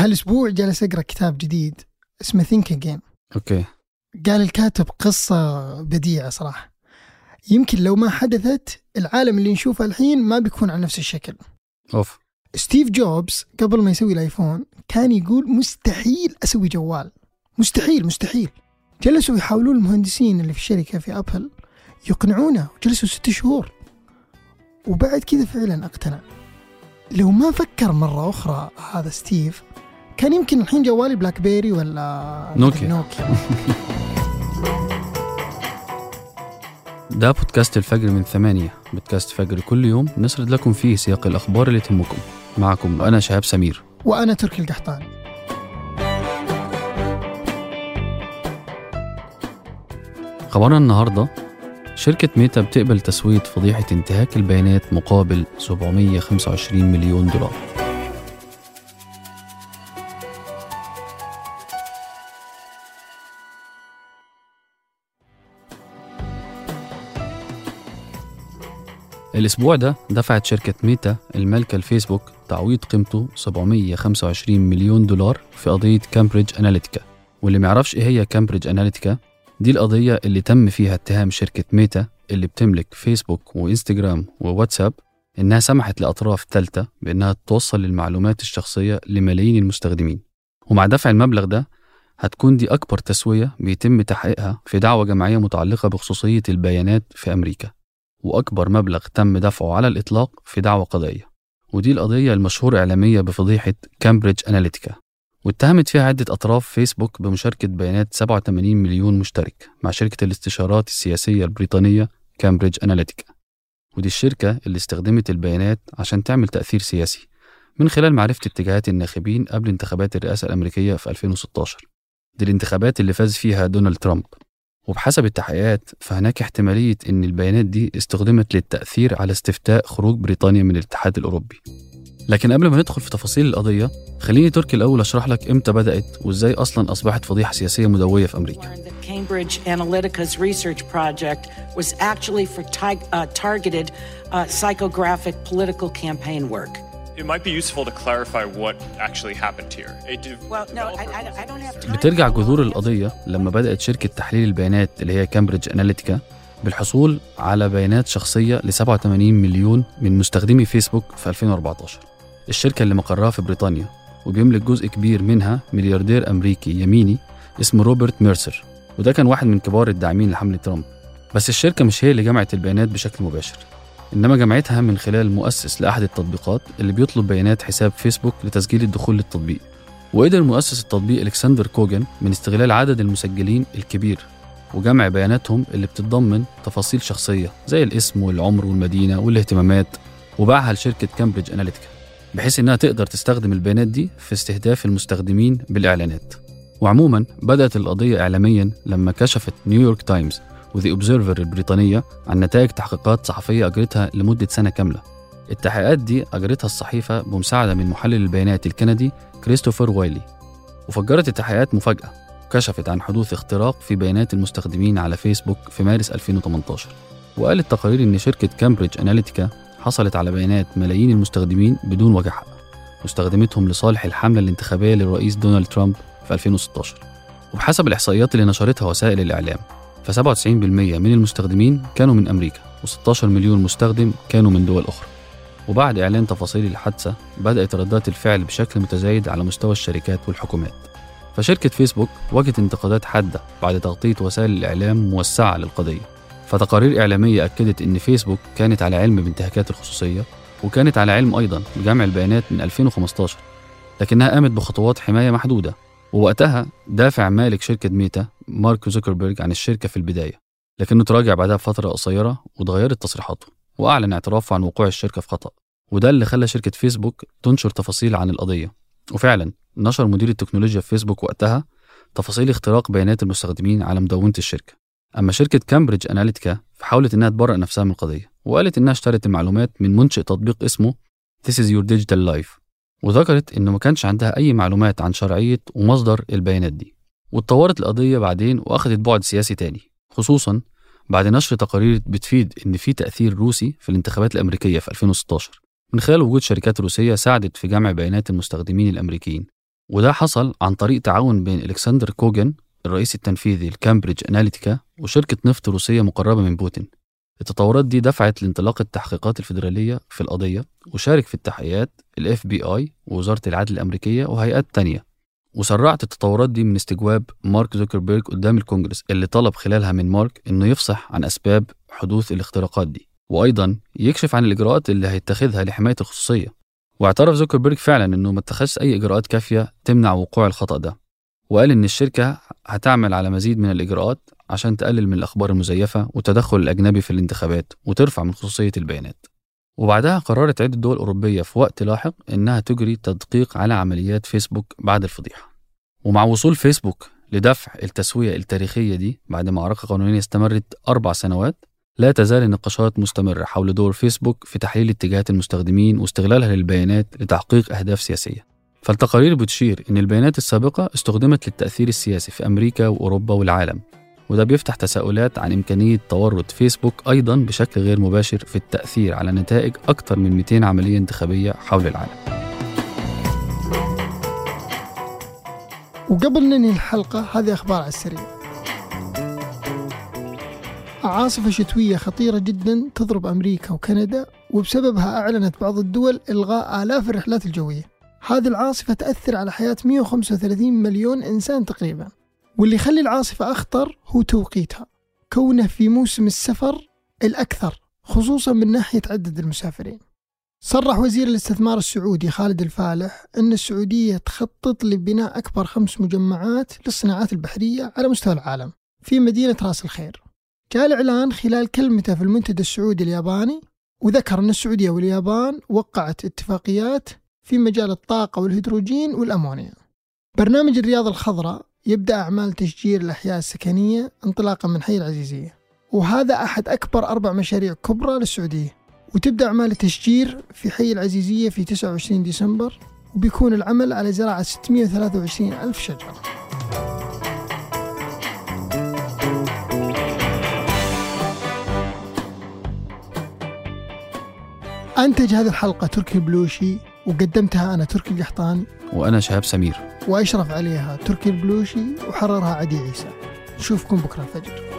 هالأسبوع جالس أقرأ كتاب جديد اسمه Think Again okay. قال الكاتب قصة بديعة صراحة. يمكن لو ما حدثت العالم اللي نشوفه الحين ما بيكون على نفس الشكل. أوف. ستيف جوبز قبل ما يسوي الآيفون كان يقول مستحيل أسوي جوال. مستحيل مستحيل. جلسوا يحاولون المهندسين اللي في الشركة في أبل يقنعونه وجلسوا ست شهور. وبعد كذا فعلا اقتنع. لو ما فكر مرة أخرى هذا ستيف كان يمكن الحين جوالي بلاك بيري ولا نوكيا. نوكيا. ده بودكاست الفجر من ثمانية. بودكاست فجر كل يوم نسرد لكم فيه سياق الأخبار اللي تهمكم. معكم أنا شهاب سمير. وأنا تركي القحطاني خبرنا النهاردة شركة ميتا بتقبل تسوية فضيحة انتهاك البيانات مقابل 725 مليون دولار. الأسبوع ده دفعت شركة ميتا المالكة الفيسبوك تعويض قيمته 725 مليون دولار في قضية كامبريدج أناليتيكا واللي معرفش إيه هي كامبريدج أناليتيكا دي القضية اللي تم فيها اتهام شركة ميتا اللي بتملك فيسبوك وإنستجرام وواتساب إنها سمحت لأطراف ثالثة بإنها توصل المعلومات الشخصية لملايين المستخدمين. ومع دفع المبلغ ده هتكون دي أكبر تسوية بيتم تحقيقها في دعوة جماعية متعلقة بخصوصية البيانات في أمريكا. وأكبر مبلغ تم دفعه على الإطلاق في دعوة قضائية ودي القضية المشهورة إعلاميا بفضيحة كامبريدج أناليتيكا واتهمت فيها عدة أطراف فيسبوك بمشاركة بيانات 87 مليون مشترك مع شركة الاستشارات السياسية البريطانية كامبريدج أناليتيكا ودي الشركة اللي استخدمت البيانات عشان تعمل تأثير سياسي من خلال معرفة اتجاهات الناخبين قبل انتخابات الرئاسة الأمريكية في 2016 دي الانتخابات اللي فاز فيها دونالد ترامب. وبحسب التحقيقات فهناك احتمالية إن البيانات دي استخدمت للتأثير على استفتاء خروج بريطانيا من الاتحاد الأوروبي لكن قبل ما ندخل في تفاصيل القضية خليني تركي الأول أشرح لك إمتى بدأت وإزاي أصلا أصبحت فضيحة سياسية مدوية في أمريكا Cambridge Analytica's research project was actually for uh, targeted uh, psychographic political campaign work. It might be useful to clarify what actually happened here. A de- Well, no, I, developer I, I don't have time. بترجع جذور القضية لما بدأت شركة تحليل البيانات اللي هي كامبريدج أناليتيكا بالحصول على بيانات شخصية ل 87 مليون من مستخدمي فيسبوك في 2014 الشركة اللي مقرها في بريطانيا وبيملك جزء كبير منها ملياردير أمريكي يميني اسمه روبرت ميرسر وده كان واحد من كبار الداعمين لحملة ترامب بس الشركة مش هي اللي جمعت البيانات بشكل مباشر إنما جمعتها من خلال مؤسس لأحد التطبيقات اللي بيطلب بيانات حساب فيسبوك لتسجيل الدخول للتطبيق. وقدر مؤسس التطبيق الكسندر كوجن من استغلال عدد المسجلين الكبير وجمع بياناتهم اللي بتتضمن تفاصيل شخصية زي الاسم والعمر والمدينة والاهتمامات وباعها لشركة كامبريدج أناليتيكا بحيث إنها تقدر تستخدم البيانات دي في استهداف المستخدمين بالإعلانات. وعموما بدأت القضية إعلاميا لما كشفت نيويورك تايمز وذا أوبزرفر البريطانية عن نتائج تحقيقات صحفية أجرتها لمدة سنة كاملة. التحقيقات دي أجرتها الصحيفة بمساعدة من محلل البيانات الكندي كريستوفر وايلي وفجرت التحقيقات مفاجأة كشفت عن حدوث اختراق في بيانات المستخدمين على فيسبوك في مارس 2018 وقالت تقارير إن شركة كامبريدج أناليتيكا حصلت على بيانات ملايين المستخدمين بدون وجه حق واستخدمتهم لصالح الحملة الانتخابية للرئيس دونالد ترامب في 2016 وبحسب الإحصائيات اللي نشرتها وسائل الإعلام ف 97% من المستخدمين كانوا من أمريكا و16 مليون مستخدم كانوا من دول أخرى. وبعد إعلان تفاصيل الحادثة بدأت ردات الفعل بشكل متزايد على مستوى الشركات والحكومات. فشركة فيسبوك واجهت انتقادات حادة بعد تغطية وسائل الإعلام موسعة للقضية. فتقارير إعلامية أكدت إن فيسبوك كانت على علم بانتهاكات الخصوصية وكانت على علم أيضا بجمع البيانات من 2015 لكنها قامت بخطوات حماية محدودة. ووقتها دافع مالك شركة ميتا مارك زوكربيرج عن الشركة في البداية لكنه تراجع بعدها بفترة قصيرة واتغيرت تصريحاته وأعلن اعترافه عن وقوع الشركة في خطأ وده اللي خلى شركة فيسبوك تنشر تفاصيل عن القضية. وفعلا نشر مدير التكنولوجيا في فيسبوك وقتها تفاصيل اختراق بيانات المستخدمين على مدونة الشركة. أما شركة كامبريدج أناليتيكا فحاولت إنها تبرأ نفسها من القضية وقالت إنها اشترت المعلومات من منشئ تطبيق اسمه This is your digital life وذكرت إنه ما كانش عندها أي معلومات عن شرعية ومصدر البيانات دي. واتطورت القضية بعدين وأخذت بعد سياسي تاني خصوصا بعد نشر تقارير بتفيد إن في تأثير روسي في الانتخابات الأمريكية في 2016 من خلال وجود شركات روسية ساعدت في جمع بيانات المستخدمين الأمريكيين وده حصل عن طريق تعاون بين إلكسندر كوجن الرئيس التنفيذي لكامبريدج أناليتيكا وشركة نفط روسية مقربة من بوتين. التطورات دي دفعت لانطلاق التحقيقات الفيدرالية في القضية وشارك في التحقيقات ال FBI ووزارة العدل الأمريكية وهيئات تانية. وسرعت التطورات دي من استجواب مارك زوكربيرج قدام الكونجرس اللي طلب خلالها من مارك إنه يفصح عن أسباب حدوث الاختراقات دي وأيضا يكشف عن الإجراءات اللي هيتخذها لحماية الخصوصية. واعترف زوكربيرج فعلا إنه ما اتخذش أي إجراءات كافية تمنع وقوع الخطأ ده وقال إن الشركة هتعمل على مزيد من الإجراءات عشان تقلل من الأخبار المزيفة والتدخل الأجنبي في الانتخابات وترفع من خصوصية البيانات. وبعدها قررت عدة دول أوروبية في وقت لاحق إنها تجري تدقيق على عمليات فيسبوك بعد الفضيحة. ومع وصول فيسبوك لدفع التسوية التاريخية دي بعد معركة قانونية استمرت أربع سنوات لا تزال النقاشات مستمرة حول دور فيسبوك في تحليل اتجاهات المستخدمين واستغلالها للبيانات لتحقيق أهداف سياسية. فالتقارير بتشير إن البيانات السابقة استخدمت للتأثير السياسي في أمريكا وأوروبا والعالم. وده بيفتح تساؤلات عن إمكانية تورط فيسبوك أيضا بشكل غير مباشر في التأثير على نتائج أكثر من 200 عملية انتخابية حول العالم. وقبل ننهي الحلقة هذه أخبار على السريع. عاصفة شتوية خطيرة جدا تضرب أمريكا وكندا وبسببها أعلنت بعض الدول إلغاء آلاف الرحلات الجوية. هذه العاصفة تأثر على حياة 135 مليون إنسان تقريبا. واللي يخلي العاصفة أخطر هو توقيتها كونه في موسم السفر الأكثر خصوصا من ناحية عدد المسافرين. صرح وزير الاستثمار السعودي خالد الفالح أن السعودية تخطط لبناء أكبر خمس مجمعات للصناعات البحرية على مستوى العالم في مدينة راس الخير. جاء الإعلان خلال كلمته في المنتدى السعودي الياباني وذكر أن السعودية واليابان وقعت اتفاقيات في مجال الطاقة والهيدروجين والأمونيا. برنامج الرياض الخضراء يبدأ أعمال تشجير الأحياء السكنية انطلاقا من حي العزيزية. وهذا أحد أكبر أربع مشاريع كبرى للسعودية. وتبدأ أعمال التشجير في حي العزيزية في 29 ديسمبر وبيكون العمل على زراعة 623 ألف شجرة. أنتج هذه الحلقة تركي البلوشي وقدمتها أنا تركي القحطاني وأنا شهاب سمير. وأشرف عليها تركي البلوشي وحررها عدي عيسى. نشوفكم بكرة الفجر.